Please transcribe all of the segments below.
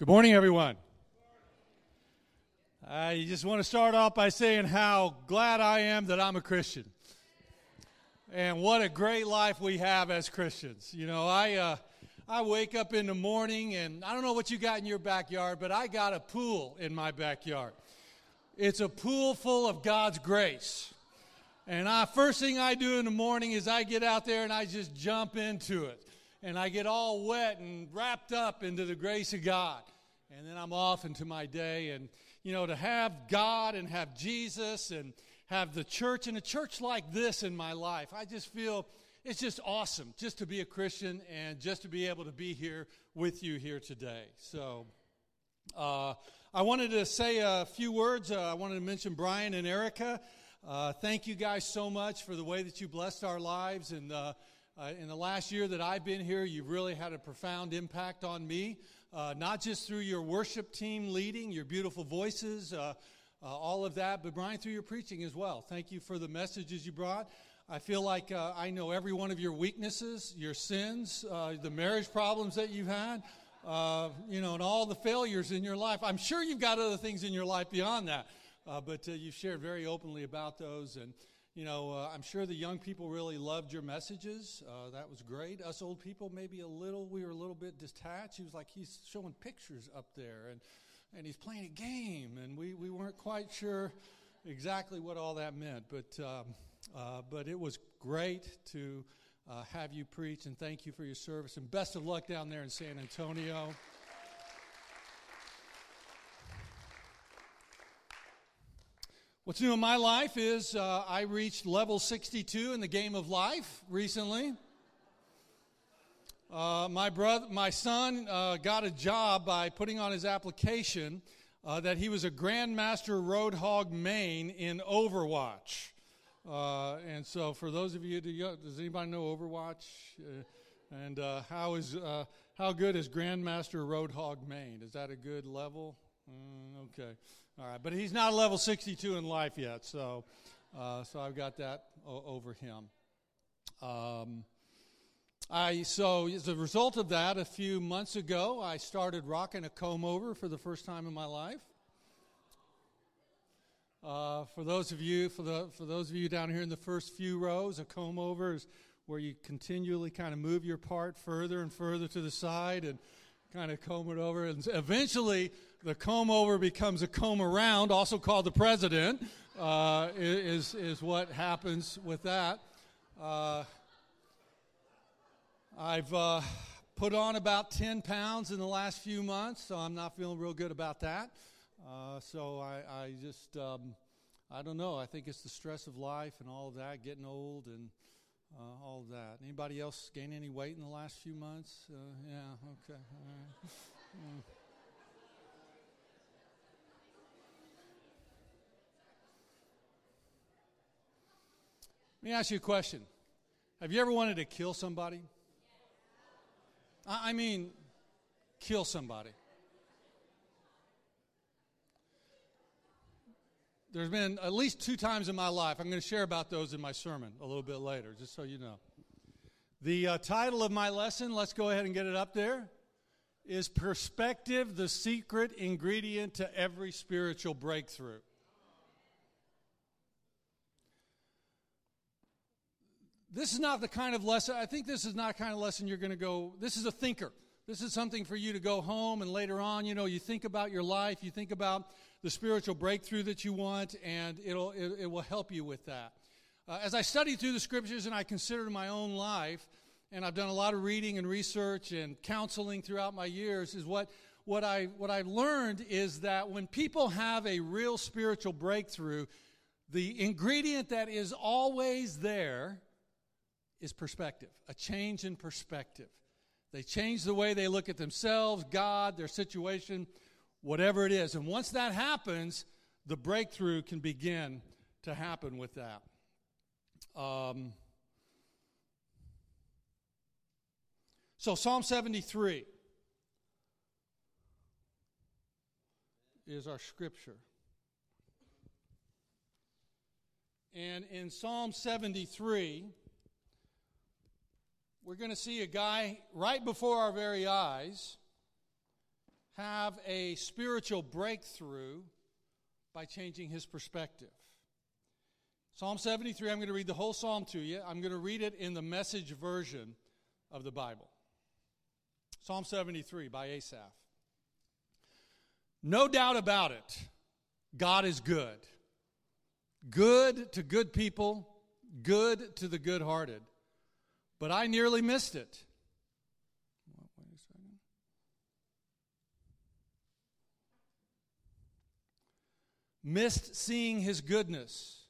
Good morning, everyone. I just want to start off by saying how glad I am that I'm a Christian. And what a great life we have as Christians. You know, I, uh, I wake up in the morning and I don't know what you got in your backyard, but I got a pool in my backyard. It's a pool full of God's grace. And I, first thing I do in the morning is I get out there and I just jump into it. And I get all wet and wrapped up into the grace of God. And then I'm off into my day. And, you know, to have God and have Jesus and have the church and a church like this in my life, I just feel it's just awesome just to be a Christian and just to be able to be here with you here today. So, uh, I wanted to say a few words. Uh, I wanted to mention Brian and Erica. Uh, thank you guys so much for the way that you blessed our lives. And uh, uh, in the last year that I've been here, you've really had a profound impact on me, uh, not just through your worship team leading, your beautiful voices, uh, uh, all of that, but Brian, through your preaching as well. Thank you for the messages you brought. I feel like I know every one of your weaknesses, your sins, the marriage problems that you've had. you know, and all the failures in your life. I'm sure you've got other things in your life beyond that. Uh, but uh, you've shared very openly about those. And, you know, uh, I'm sure the young people really loved your messages. Uh, that was great. Us old people, maybe a little, we were a little bit detached. He was like, he's showing pictures up there and, and he's playing a game. And we, we weren't quite sure exactly what all that meant. But, um, uh, but it was great to uh, have you preach and thank you for your service. And best of luck down there in San Antonio. What's new in my life is uh, I reached level 62 in the game of life recently. Uh, my brother, my son, uh, got a job by putting on his application uh, that he was a Grandmaster Roadhog main in Overwatch. Uh, and so, for those of you, does anybody know Overwatch? Uh, and how is how good is Grandmaster Roadhog main? Is that a good level? Mm, okay. All right, but he's not level 62 in life yet, so uh, so I've got that o- over him. Um, I so as a result of that, a few months ago, I started rocking a comb over for the first time in my life. Uh, for those of you, for the for those of you down here in the first few rows, a comb over is where you continually kind of move your part further and further to the side and kind of comb it over, and eventually the comb over becomes a comb around, also called the president, uh, is, is what happens with that. Uh, I've uh, put on about 10 pounds in the last few months, so I'm not feeling real good about that. Uh, so I, I just, um, I don't know. I think it's the stress of life and all of that, getting old and uh, all that. Anybody else gain any weight in the last few months? Uh, yeah, okay. Mm. Let me ask you a question. Have you ever wanted to kill somebody? I mean, kill somebody. There's been at least two times in my life. I'm going to share about those in my sermon a little bit later, just so you know. The uh, title of my lesson, let's go ahead and get it up there, is Perspective, the Secret Ingredient to Every Spiritual Breakthrough. this is not the kind of lesson, I think this is not the kind of lesson you're going to go, this is a thinker. This is something for you to go home and later on, you know, you think about your life, you think about the spiritual breakthrough that you want, and it'll, it, it will help you with that. Uh, as I studied through the scriptures and I considered my own life, and I've done a lot of reading and research and counseling throughout my years, is what, what, I, what I learned is that when people have a real spiritual breakthrough, the ingredient that is always there is perspective, a change in perspective. They change the way they look at themselves, God, their situation, whatever it is. And once that happens, the breakthrough can begin to happen with that. Um, so, Psalm 73 is our scripture. And in Psalm 73, we're going to see a guy right before our very eyes have a spiritual breakthrough by changing his perspective. Psalm 73, I'm going to read the whole psalm to you. I'm going to read it in the message version of the Bible. Psalm 73 by Asaph. No doubt about it, God is good. Good to good people, good to the good hearted. But I nearly missed it. Wait a second. Missed seeing his goodness.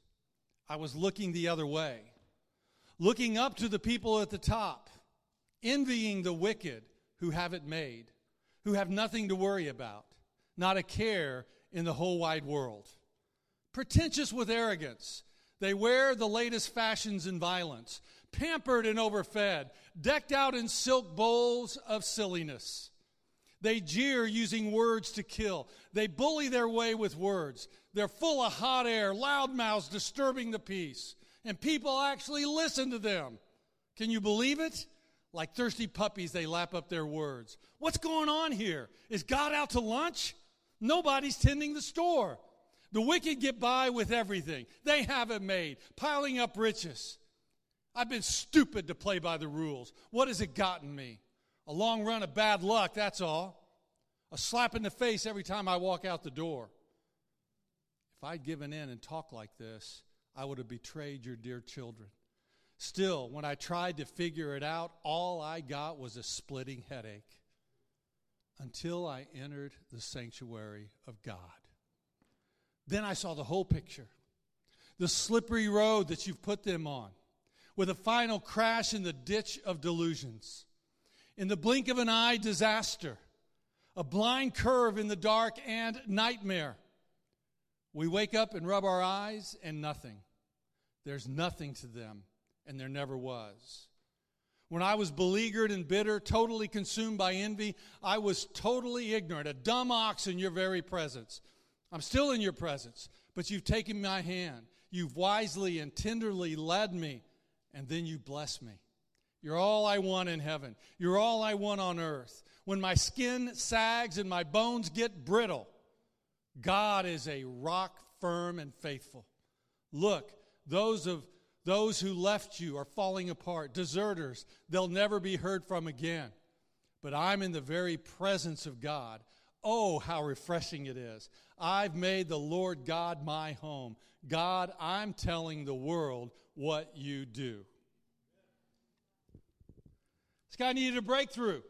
I was looking the other way, looking up to the people at the top, envying the wicked who have it made, who have nothing to worry about, not a care in the whole wide world. Pretentious with arrogance, they wear the latest fashions in violence, pampered and overfed, decked out in silk bowls of silliness. They jeer using words to kill. They bully their way with words. They're full of hot air, loud mouths disturbing the peace. And people actually listen to them. Can you believe it? Like thirsty puppies, they lap up their words. What's going on here? Is God out to lunch? Nobody's tending the store. The wicked get by with everything. They have it made, piling up riches. I've been stupid to play by the rules. What has it gotten me? A long run of bad luck, that's all. A slap in the face every time I walk out the door. If I'd given in and talked like this, I would have betrayed your dear children. Still, when I tried to figure it out, all I got was a splitting headache until I entered the sanctuary of God. Then I saw the whole picture the slippery road that you've put them on, with a final crash in the ditch of delusions. In the blink of an eye, disaster, a blind curve in the dark, and nightmare. We wake up and rub our eyes, and nothing. There's nothing to them, and there never was. When I was beleaguered and bitter, totally consumed by envy, I was totally ignorant, a dumb ox in your very presence. I'm still in your presence, but you've taken my hand. You've wisely and tenderly led me, and then you bless me. You're all I want in heaven. You're all I want on earth. When my skin sags and my bones get brittle, God is a rock firm and faithful. Look, those of those who left you are falling apart, deserters, they'll never be heard from again. But I'm in the very presence of God. Oh, how refreshing it is. I've made the Lord God my home. God, I'm telling the world what you do. Guy needed a breakthrough.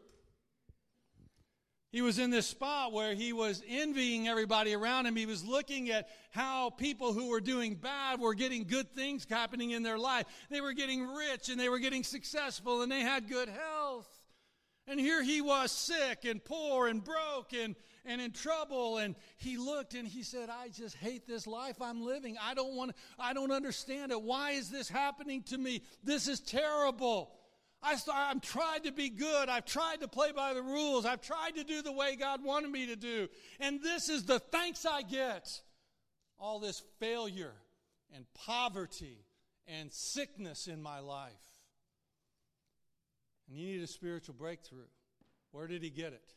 He was in this spot where he was envying everybody around him. He was looking at how people who were doing bad were getting good things happening in their life. They were getting rich and they were getting successful and they had good health. And here he was sick and poor and broke and, and in trouble. And he looked and he said, I just hate this life I'm living. I don't want, I don't understand it. Why is this happening to me? This is terrible. I I've tried to be good. I've tried to play by the rules. I've tried to do the way God wanted me to do. And this is the thanks I get. All this failure and poverty and sickness in my life. And he needed a spiritual breakthrough. Where did he get it?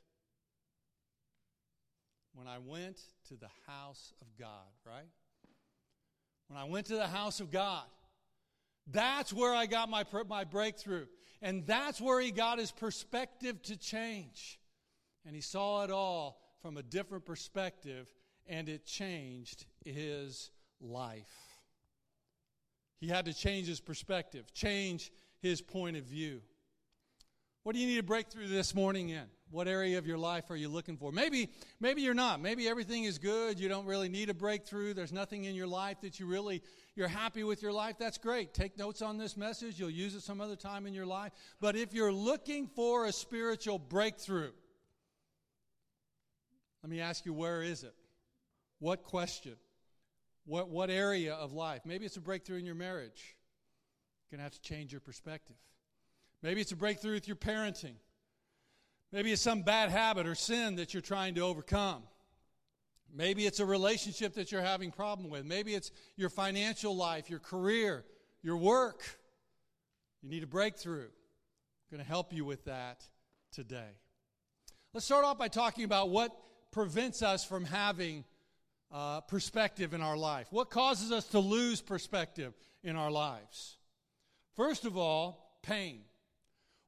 When I went to the house of God, right? When I went to the house of God, that's where I got my, my breakthrough. And that's where he got his perspective to change. And he saw it all from a different perspective, and it changed his life. He had to change his perspective, change his point of view. What do you need a breakthrough this morning in? What area of your life are you looking for? Maybe, maybe you're not. Maybe everything is good. You don't really need a breakthrough. There's nothing in your life that you really you're happy with your life. That's great. Take notes on this message. You'll use it some other time in your life. But if you're looking for a spiritual breakthrough, let me ask you, where is it? What question? What, what area of life? Maybe it's a breakthrough in your marriage. You're going to have to change your perspective. Maybe it's a breakthrough with your parenting. Maybe it's some bad habit or sin that you're trying to overcome. Maybe it's a relationship that you're having problem with. Maybe it's your financial life, your career, your work. You need a breakthrough. I'm going to help you with that today. Let's start off by talking about what prevents us from having uh, perspective in our life. What causes us to lose perspective in our lives? First of all, pain.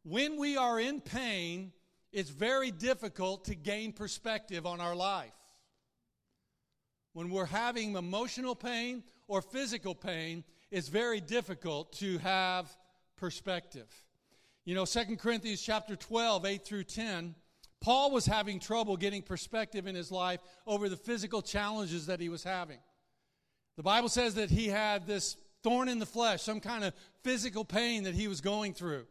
When we are in pain, it's very difficult to gain perspective on our life. When we're having emotional pain or physical pain, it's very difficult to have perspective. You know, 2 Corinthians chapter 12, 8 through 10, Paul was having trouble getting perspective in his life over the physical challenges that he was having. The Bible says that he had this thorn in the flesh, some kind of physical pain that he was going through.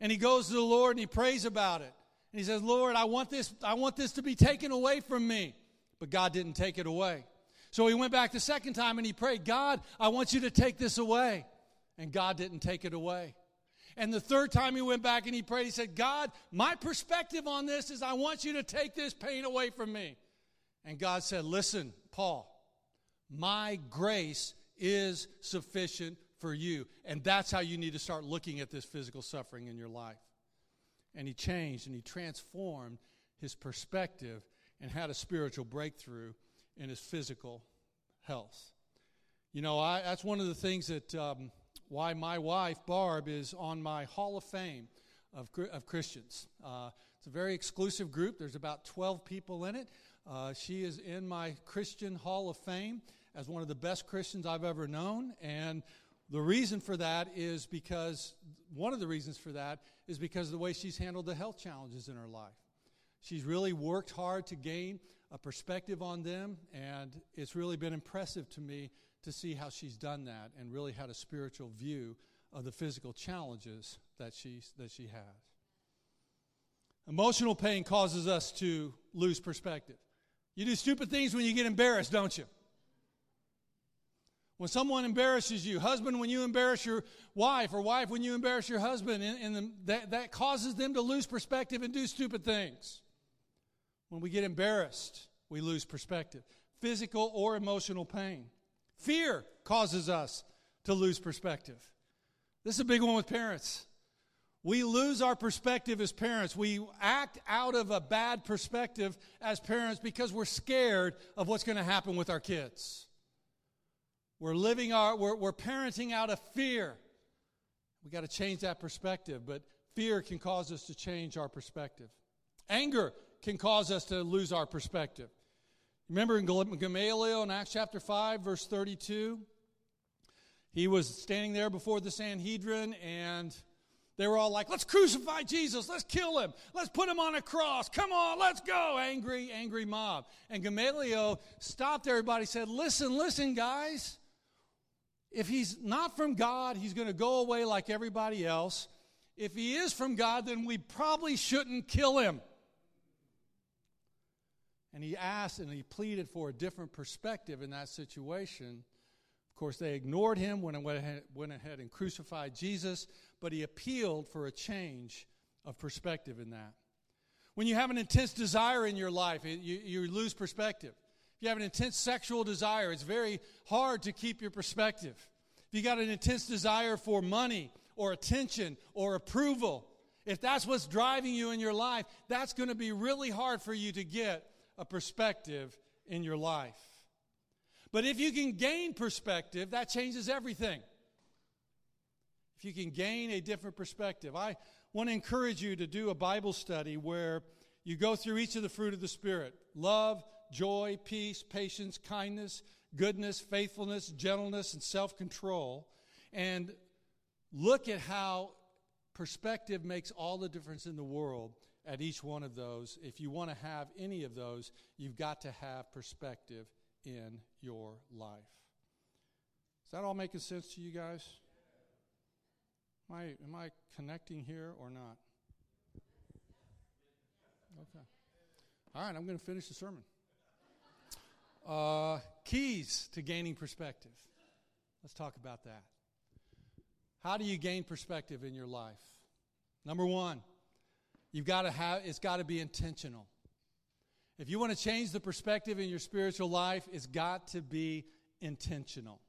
And he goes to the Lord and he prays about it. And he says, Lord, I want this, I want this to be taken away from me. But God didn't take it away. So he went back the second time and he prayed, God, I want you to take this away. And God didn't take it away. And the third time he went back and he prayed, he said, God, my perspective on this is I want you to take this pain away from me. And God said, Listen, Paul, my grace is sufficient for you. And that's how you need to start looking at this physical suffering in your life. And he changed and he transformed his perspective and had a spiritual breakthrough in his physical health. You know, I, that's one of the things that um, why my wife, Barb, is on my Hall of Fame of, of Christians. Uh, it's a very exclusive group, there's about 12 people in it. Uh, she is in my Christian Hall of Fame as one of the best Christians I've ever known. And the reason for that is because, one of the reasons for that is because of the way she's handled the health challenges in her life. She's really worked hard to gain a perspective on them, and it's really been impressive to me to see how she's done that and really had a spiritual view of the physical challenges that, she's, that she has. Emotional pain causes us to lose perspective. You do stupid things when you get embarrassed, don't you? When someone embarrasses you, husband, when you embarrass your wife, or wife, when you embarrass your husband, and, and the, that, that causes them to lose perspective and do stupid things. When we get embarrassed, we lose perspective physical or emotional pain. Fear causes us to lose perspective. This is a big one with parents. We lose our perspective as parents. We act out of a bad perspective as parents because we're scared of what's going to happen with our kids. We're living our, we're, we're parenting out of fear. We got to change that perspective, but fear can cause us to change our perspective. Anger can cause us to lose our perspective. Remember in Gamaliel in Acts chapter 5, verse 32? He was standing there before the Sanhedrin, and they were all like, Let's crucify Jesus. Let's kill him. Let's put him on a cross. Come on, let's go. Angry, angry mob. And Gamaliel stopped everybody, said, Listen, listen, guys. If he's not from God, he's going to go away like everybody else. If he is from God, then we probably shouldn't kill him. And he asked and he pleaded for a different perspective in that situation. Of course, they ignored him when ahead, went ahead and crucified Jesus, but he appealed for a change of perspective in that. When you have an intense desire in your life, you, you lose perspective. If you have an intense sexual desire, it's very hard to keep your perspective. If you got an intense desire for money or attention or approval, if that's what's driving you in your life, that's going to be really hard for you to get a perspective in your life. But if you can gain perspective, that changes everything. If you can gain a different perspective, I want to encourage you to do a Bible study where you go through each of the fruit of the Spirit love, joy, peace, patience, kindness, goodness, faithfulness, gentleness, and self control and look at how perspective makes all the difference in the world at each one of those. If you want to have any of those, you've got to have perspective in your life. Is that all making sense to you guys? Am I, am I connecting here or not? Okay. All right, I'm going to finish the sermon. Uh, keys to gaining perspective. Let's talk about that. How do you gain perspective in your life? Number one, You've got to have, it's got to be intentional. If you want to change the perspective in your spiritual life, it's got to be intentional.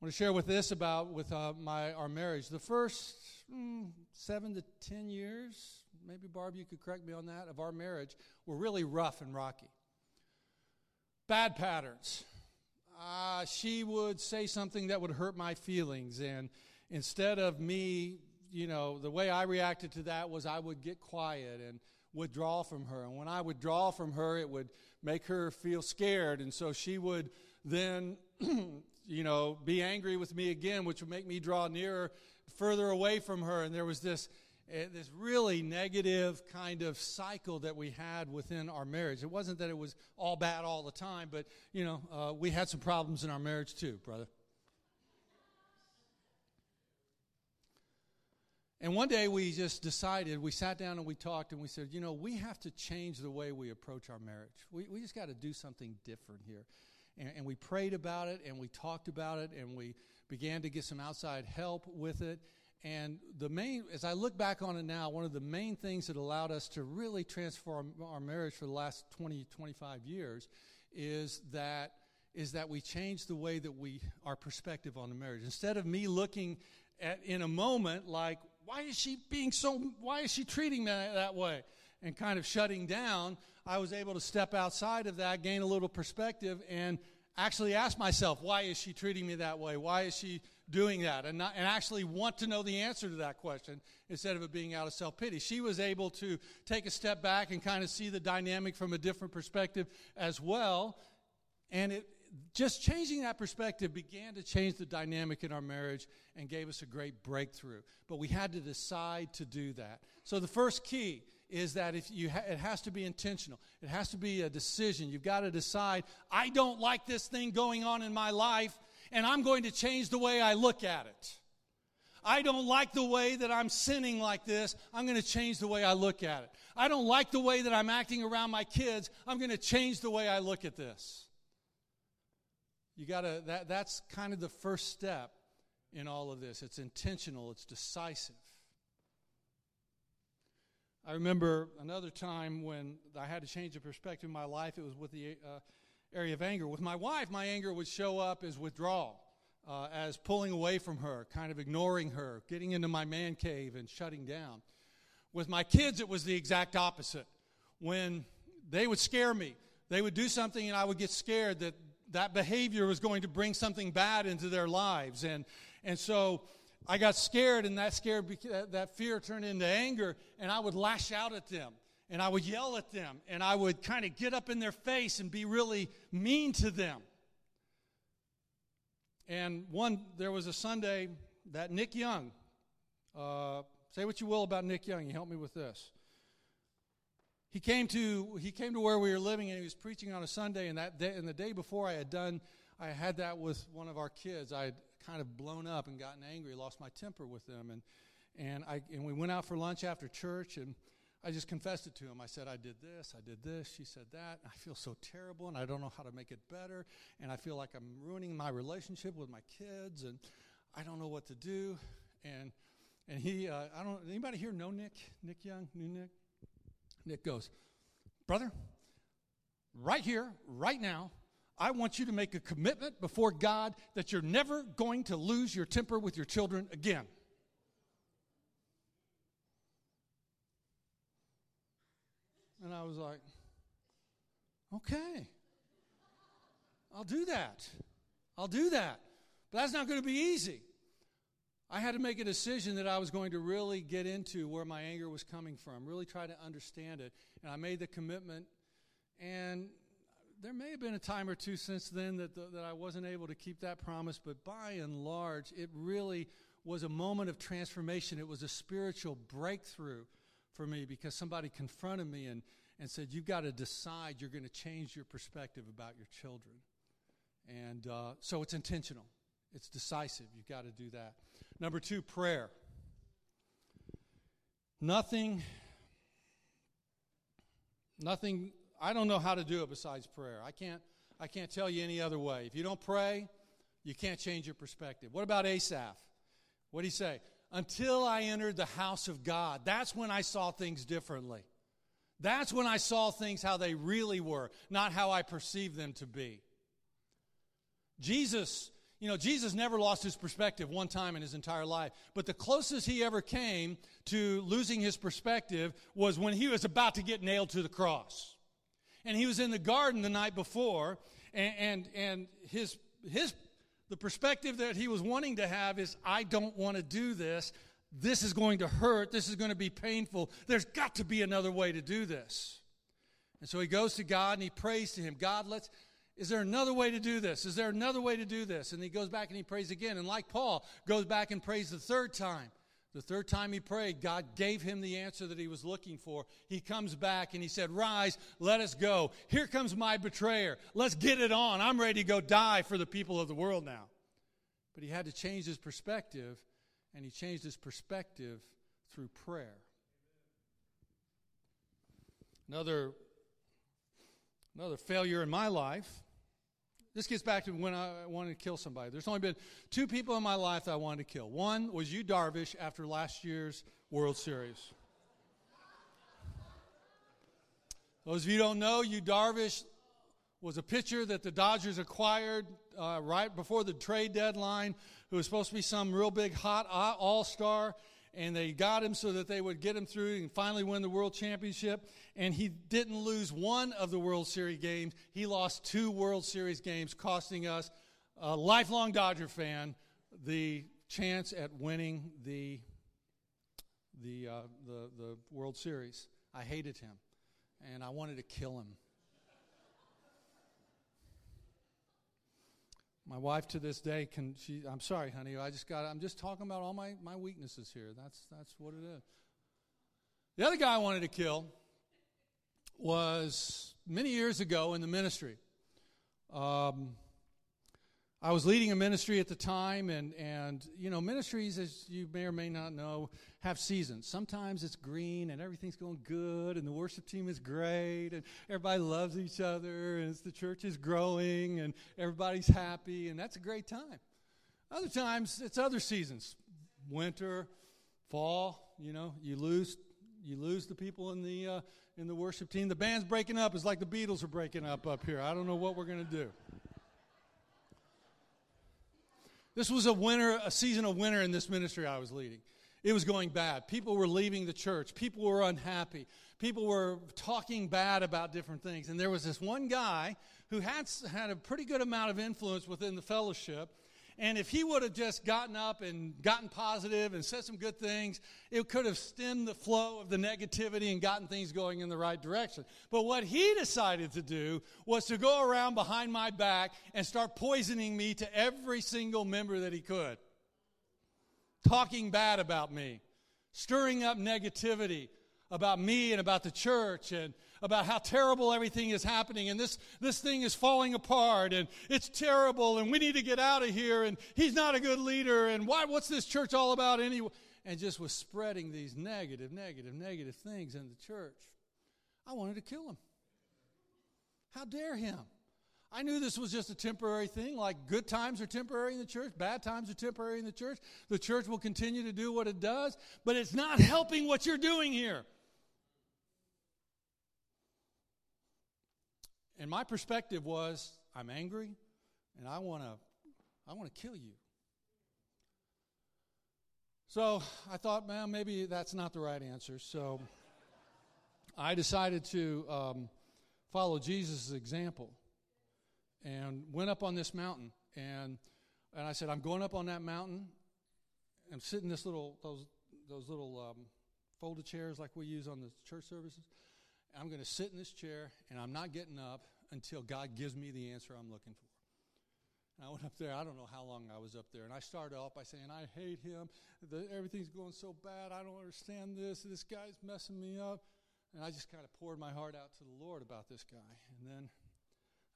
I want to share with this about with uh, my our marriage. The first mm, seven to ten years, maybe Barb, you could correct me on that, of our marriage were really rough and rocky. Bad patterns. Uh, she would say something that would hurt my feelings, and instead of me, you know, the way I reacted to that was I would get quiet and withdraw from her. And when I would draw from her, it would make her feel scared, and so she would then you know, be angry with me again, which would make me draw nearer, further away from her. And there was this, this really negative kind of cycle that we had within our marriage. It wasn't that it was all bad all the time, but, you know, uh, we had some problems in our marriage too, brother. And one day we just decided, we sat down and we talked and we said, you know, we have to change the way we approach our marriage. We, we just got to do something different here and, and we prayed about it and we talked about it and we began to get some outside help with it. And the main, as I look back on it now, one of the main things that allowed us to really transform our marriage for the last 20, 25 years is that is that we changed the way that we our perspective on the marriage. Instead of me looking at in a moment like, why is she being so why is she treating me that way? And kind of shutting down, I was able to step outside of that, gain a little perspective, and actually ask myself, why is she treating me that way? Why is she doing that? And, not, and actually want to know the answer to that question instead of it being out of self pity. She was able to take a step back and kind of see the dynamic from a different perspective as well. And it, just changing that perspective began to change the dynamic in our marriage and gave us a great breakthrough. But we had to decide to do that. So the first key is that if you ha- it has to be intentional. It has to be a decision. You've got to decide, I don't like this thing going on in my life, and I'm going to change the way I look at it. I don't like the way that I'm sinning like this. I'm going to change the way I look at it. I don't like the way that I'm acting around my kids. I'm going to change the way I look at this. You got to that that's kind of the first step in all of this. It's intentional, it's decisive. I remember another time when I had to change the perspective in my life. It was with the uh, area of anger. With my wife, my anger would show up as withdrawal, uh, as pulling away from her, kind of ignoring her, getting into my man cave and shutting down. With my kids, it was the exact opposite. When they would scare me, they would do something and I would get scared that that behavior was going to bring something bad into their lives. And, and so I got scared, and that scared that fear turned into anger, and I would lash out at them, and I would yell at them, and I would kind of get up in their face and be really mean to them. And one, there was a Sunday that Nick Young, uh, say what you will about Nick Young, he helped me with this. He came to he came to where we were living, and he was preaching on a Sunday. And that day, and the day before, I had done I had that with one of our kids. I had kind of blown up and gotten angry, lost my temper with them. And, and, I, and we went out for lunch after church, and I just confessed it to him. I said, I did this, I did this, she said that. I feel so terrible, and I don't know how to make it better, and I feel like I'm ruining my relationship with my kids, and I don't know what to do. And, and he, uh, I don't, anybody here know Nick? Nick Young? New Nick? Nick goes, Brother, right here, right now, I want you to make a commitment before God that you're never going to lose your temper with your children again. And I was like, okay, I'll do that. I'll do that. But that's not going to be easy. I had to make a decision that I was going to really get into where my anger was coming from, really try to understand it. And I made the commitment. And been a time or two since then that, the, that I wasn't able to keep that promise, but by and large, it really was a moment of transformation. It was a spiritual breakthrough for me because somebody confronted me and, and said, You've got to decide you're going to change your perspective about your children. And uh, so it's intentional, it's decisive. You've got to do that. Number two, prayer. Nothing, nothing I don't know how to do it besides prayer. I can't, I can't tell you any other way. If you don't pray, you can't change your perspective. What about Asaph? What did he say? Until I entered the house of God, that's when I saw things differently. That's when I saw things how they really were, not how I perceived them to be. Jesus, You know, Jesus never lost his perspective one time in his entire life. But the closest he ever came to losing his perspective was when he was about to get nailed to the cross. And he was in the garden the night before, and, and, and his, his, the perspective that he was wanting to have is I don't want to do this. This is going to hurt. This is going to be painful. There's got to be another way to do this. And so he goes to God and he prays to him God, let's is there another way to do this? Is there another way to do this? And he goes back and he prays again. And like Paul, goes back and prays the third time. The third time he prayed, God gave him the answer that he was looking for. He comes back and he said, Rise, let us go. Here comes my betrayer. Let's get it on. I'm ready to go die for the people of the world now. But he had to change his perspective, and he changed his perspective through prayer. Another, another failure in my life this gets back to when I wanted to kill somebody. There's only been two people in my life that I wanted to kill. One was Yu Darvish after last year's World Series. Those of you don't know, Yu Darvish was a pitcher that the Dodgers acquired uh, right before the trade deadline, who was supposed to be some real big hot all star and they got him so that they would get him through and finally win the World Championship. And he didn't lose one of the World Series games. He lost two World Series games, costing us, a lifelong Dodger fan, the chance at winning the, the, uh, the, the World Series. I hated him, and I wanted to kill him. My wife to this day can she I'm sorry, honey, I just got I'm just talking about all my, my weaknesses here. That's that's what it is. The other guy I wanted to kill was many years ago in the ministry. Um, I was leading a ministry at the time, and, and you know, ministries, as you may or may not know, have seasons. Sometimes it's green and everything's going good, and the worship team is great, and everybody loves each other, and the church is growing, and everybody's happy, and that's a great time. Other times it's other seasons, winter, fall. You know, you lose you lose the people in the uh, in the worship team. The band's breaking up. It's like the Beatles are breaking up up here. I don't know what we're going to do. This was a winter, a season of winter in this ministry I was leading. It was going bad. People were leaving the church. People were unhappy. People were talking bad about different things. And there was this one guy who had, had a pretty good amount of influence within the fellowship and if he would have just gotten up and gotten positive and said some good things, it could have stemmed the flow of the negativity and gotten things going in the right direction. But what he decided to do was to go around behind my back and start poisoning me to every single member that he could. Talking bad about me, stirring up negativity about me and about the church and about how terrible everything is happening and this, this thing is falling apart and it's terrible and we need to get out of here and he's not a good leader and why, what's this church all about anyway? And just was spreading these negative, negative, negative things in the church. I wanted to kill him. How dare him? I knew this was just a temporary thing, like good times are temporary in the church, bad times are temporary in the church. The church will continue to do what it does, but it's not helping what you're doing here. And my perspective was I'm angry and I want to I want to kill you. So I thought, man, maybe that's not the right answer. So I decided to um, follow Jesus' example and went up on this mountain. And, and I said, I'm going up on that mountain. I'm sitting this little, those, those little um, folded chairs like we use on the church services. I'm going to sit in this chair and I'm not getting up until God gives me the answer I'm looking for. And I went up there, I don't know how long I was up there, and I started off by saying, I hate him. The, everything's going so bad. I don't understand this. This guy's messing me up. And I just kind of poured my heart out to the Lord about this guy. And then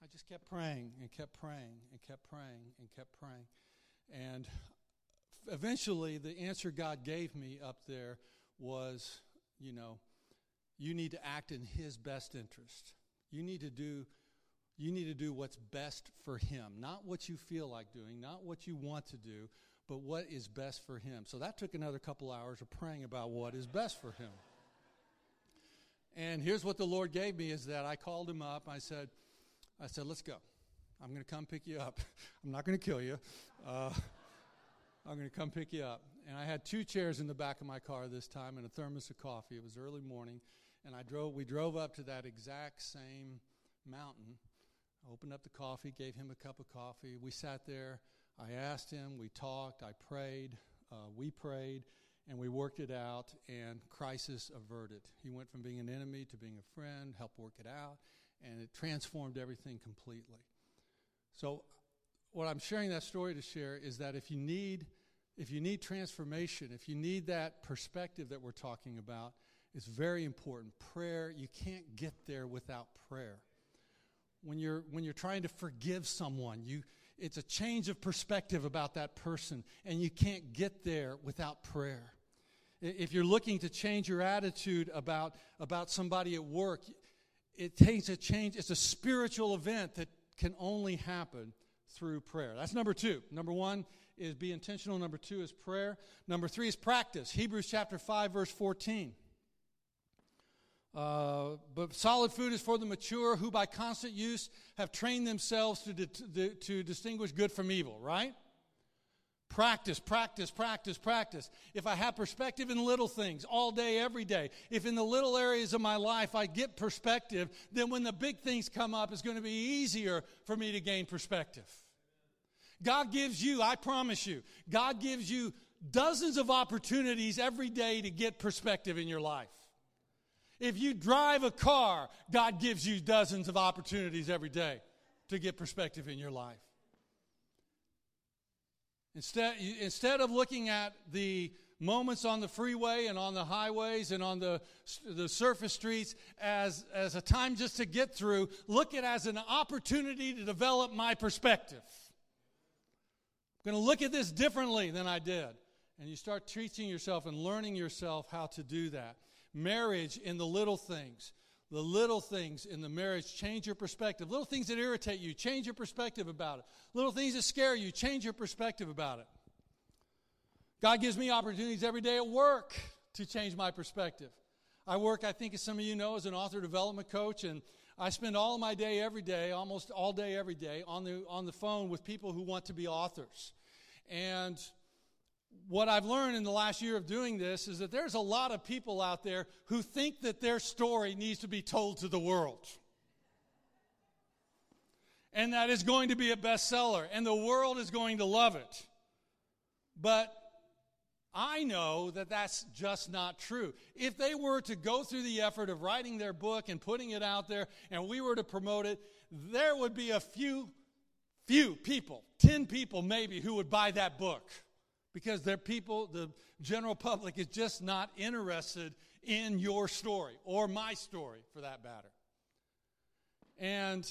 I just kept praying and kept praying and kept praying and kept praying. And eventually, the answer God gave me up there was, you know, you need to act in His best interest. You need to do you need to do what's best for him, not what you feel like doing, not what you want to do, but what is best for him. So that took another couple hours of praying about what is best for him. And here's what the Lord gave me is that I called him up. I said, I said, let's go. I'm going to come pick you up. I'm not going to kill you. Uh, I'm going to come pick you up. And I had two chairs in the back of my car this time and a thermos of coffee. It was early morning, and I drove. We drove up to that exact same mountain. I opened up the coffee, gave him a cup of coffee. We sat there. I asked him. We talked. I prayed. Uh, we prayed, and we worked it out. And crisis averted. He went from being an enemy to being a friend. Helped work it out, and it transformed everything completely. So, what I'm sharing that story to share is that if you need if you need transformation, if you need that perspective that we're talking about, it's very important. Prayer, you can't get there without prayer. When you're when you're trying to forgive someone, you it's a change of perspective about that person, and you can't get there without prayer. If you're looking to change your attitude about, about somebody at work, it takes a change. It's a spiritual event that can only happen through prayer. That's number two. Number one is be intentional. Number two is prayer. Number three is practice. Hebrews chapter 5, verse 14. Uh, but solid food is for the mature who by constant use have trained themselves to, di- to distinguish good from evil, right? Practice, practice, practice, practice. If I have perspective in little things all day, every day, if in the little areas of my life I get perspective, then when the big things come up, it's going to be easier for me to gain perspective. God gives you, I promise you, God gives you dozens of opportunities every day to get perspective in your life. If you drive a car, God gives you dozens of opportunities every day to get perspective in your life. Instead, instead of looking at the moments on the freeway and on the highways and on the, the surface streets as, as a time just to get through, look at it as an opportunity to develop my perspective. I'm going to look at this differently than I did. And you start teaching yourself and learning yourself how to do that. Marriage in the little things. The little things in the marriage change your perspective. Little things that irritate you, change your perspective about it. Little things that scare you, change your perspective about it. God gives me opportunities every day at work to change my perspective. I work, I think, as some of you know, as an author development coach, and I spend all my day, every day, almost all day, every day, on the, on the phone with people who want to be authors. And what I've learned in the last year of doing this is that there's a lot of people out there who think that their story needs to be told to the world. And that is going to be a bestseller, and the world is going to love it. But I know that that's just not true. If they were to go through the effort of writing their book and putting it out there, and we were to promote it, there would be a few, few people, 10 people maybe, who would buy that book because their people, the general public, is just not interested in your story or my story for that matter. And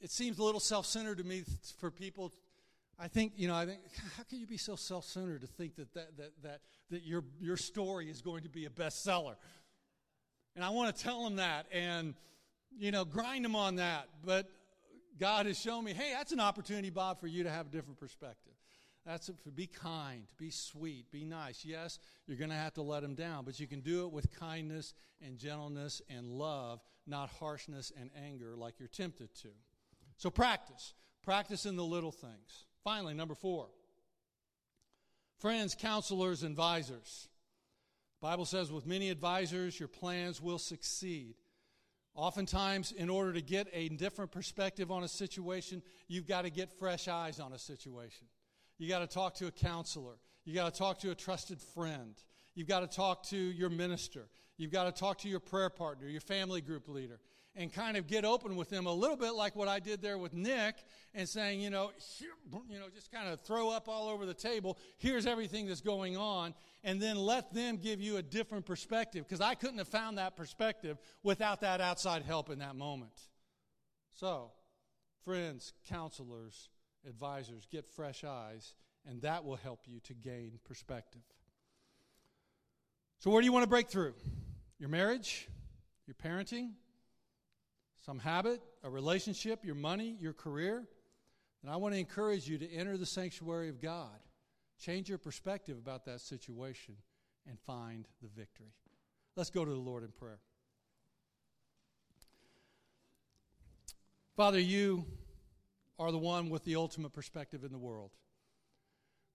it seems a little self centered to me for people. I think, you know, I think, how can you be so self centered to think that, that, that, that, that your, your story is going to be a bestseller? And I want to tell them that and, you know, grind them on that. But God has shown me, hey, that's an opportunity, Bob, for you to have a different perspective. That's it. Be kind, be sweet, be nice. Yes, you're going to have to let them down, but you can do it with kindness and gentleness and love, not harshness and anger like you're tempted to. So practice. Practice in the little things. Finally, number four friends, counselors, advisors. Bible says, with many advisors, your plans will succeed. Oftentimes, in order to get a different perspective on a situation, you've got to get fresh eyes on a situation. You got to talk to a counselor. You got to talk to a trusted friend. You've got to talk to your minister. You've got to talk to your prayer partner, your family group leader, and kind of get open with them a little bit like what I did there with Nick and saying, you know, you know, just kind of throw up all over the table. Here's everything that's going on. And then let them give you a different perspective because I couldn't have found that perspective without that outside help in that moment. So, friends, counselors, advisors, get fresh eyes, and that will help you to gain perspective. So, where do you want to break through? Your marriage, your parenting, some habit, a relationship, your money, your career? And I want to encourage you to enter the sanctuary of God, change your perspective about that situation, and find the victory. Let's go to the Lord in prayer. Father, you are the one with the ultimate perspective in the world.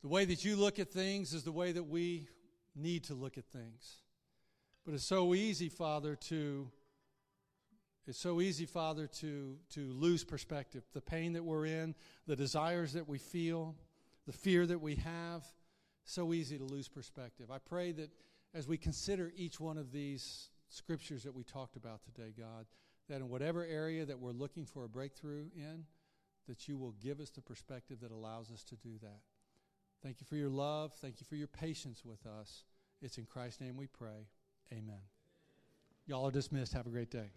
The way that you look at things is the way that we need to look at things. But it's so easy, Father, to it's so easy, Father, to, to lose perspective. The pain that we're in, the desires that we feel, the fear that we have, so easy to lose perspective. I pray that as we consider each one of these scriptures that we talked about today, God, that in whatever area that we're looking for a breakthrough in, that you will give us the perspective that allows us to do that. Thank you for your love. Thank you for your patience with us. It's in Christ's name we pray. Amen. Y'all are dismissed. Have a great day.